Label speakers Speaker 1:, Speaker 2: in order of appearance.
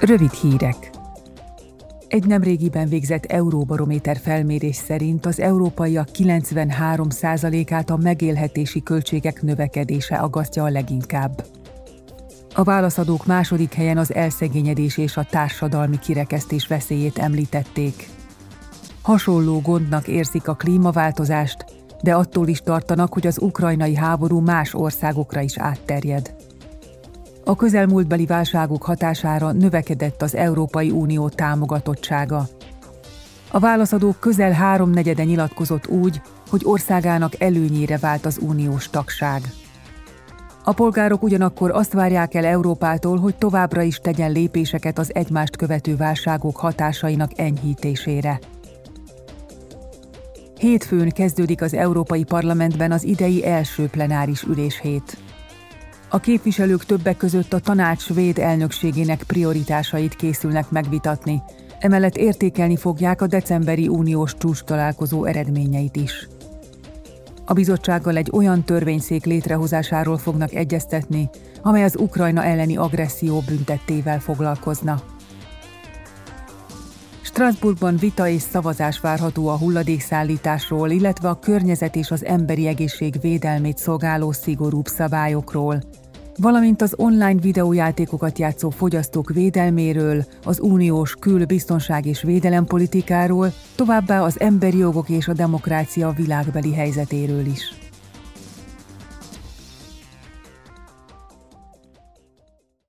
Speaker 1: Rövid hírek. Egy nemrégiben végzett Euróbarométer felmérés szerint az európaiak 93%-át a megélhetési költségek növekedése agasztja a leginkább. A válaszadók második helyen az elszegényedés és a társadalmi kirekesztés veszélyét említették. Hasonló gondnak érzik a klímaváltozást, de attól is tartanak, hogy az ukrajnai háború más országokra is átterjed. A közelmúltbeli válságok hatására növekedett az Európai Unió támogatottsága. A válaszadók közel háromnegyede nyilatkozott úgy, hogy országának előnyére vált az uniós tagság. A polgárok ugyanakkor azt várják el Európától, hogy továbbra is tegyen lépéseket az egymást követő válságok hatásainak enyhítésére. Hétfőn kezdődik az Európai Parlamentben az idei első plenáris üléshét. A képviselők többek között a tanács svéd elnökségének prioritásait készülnek megvitatni, emellett értékelni fogják a decemberi uniós csúcs találkozó eredményeit is. A bizottsággal egy olyan törvényszék létrehozásáról fognak egyeztetni, amely az Ukrajna elleni agresszió büntettével foglalkozna. Strasbourgban vita és szavazás várható a hulladékszállításról, illetve a környezet és az emberi egészség védelmét szolgáló szigorúbb szabályokról, valamint az online videójátékokat játszó fogyasztók védelméről, az uniós kül-, biztonság és védelempolitikáról, továbbá az emberi jogok és a demokrácia világbeli helyzetéről is.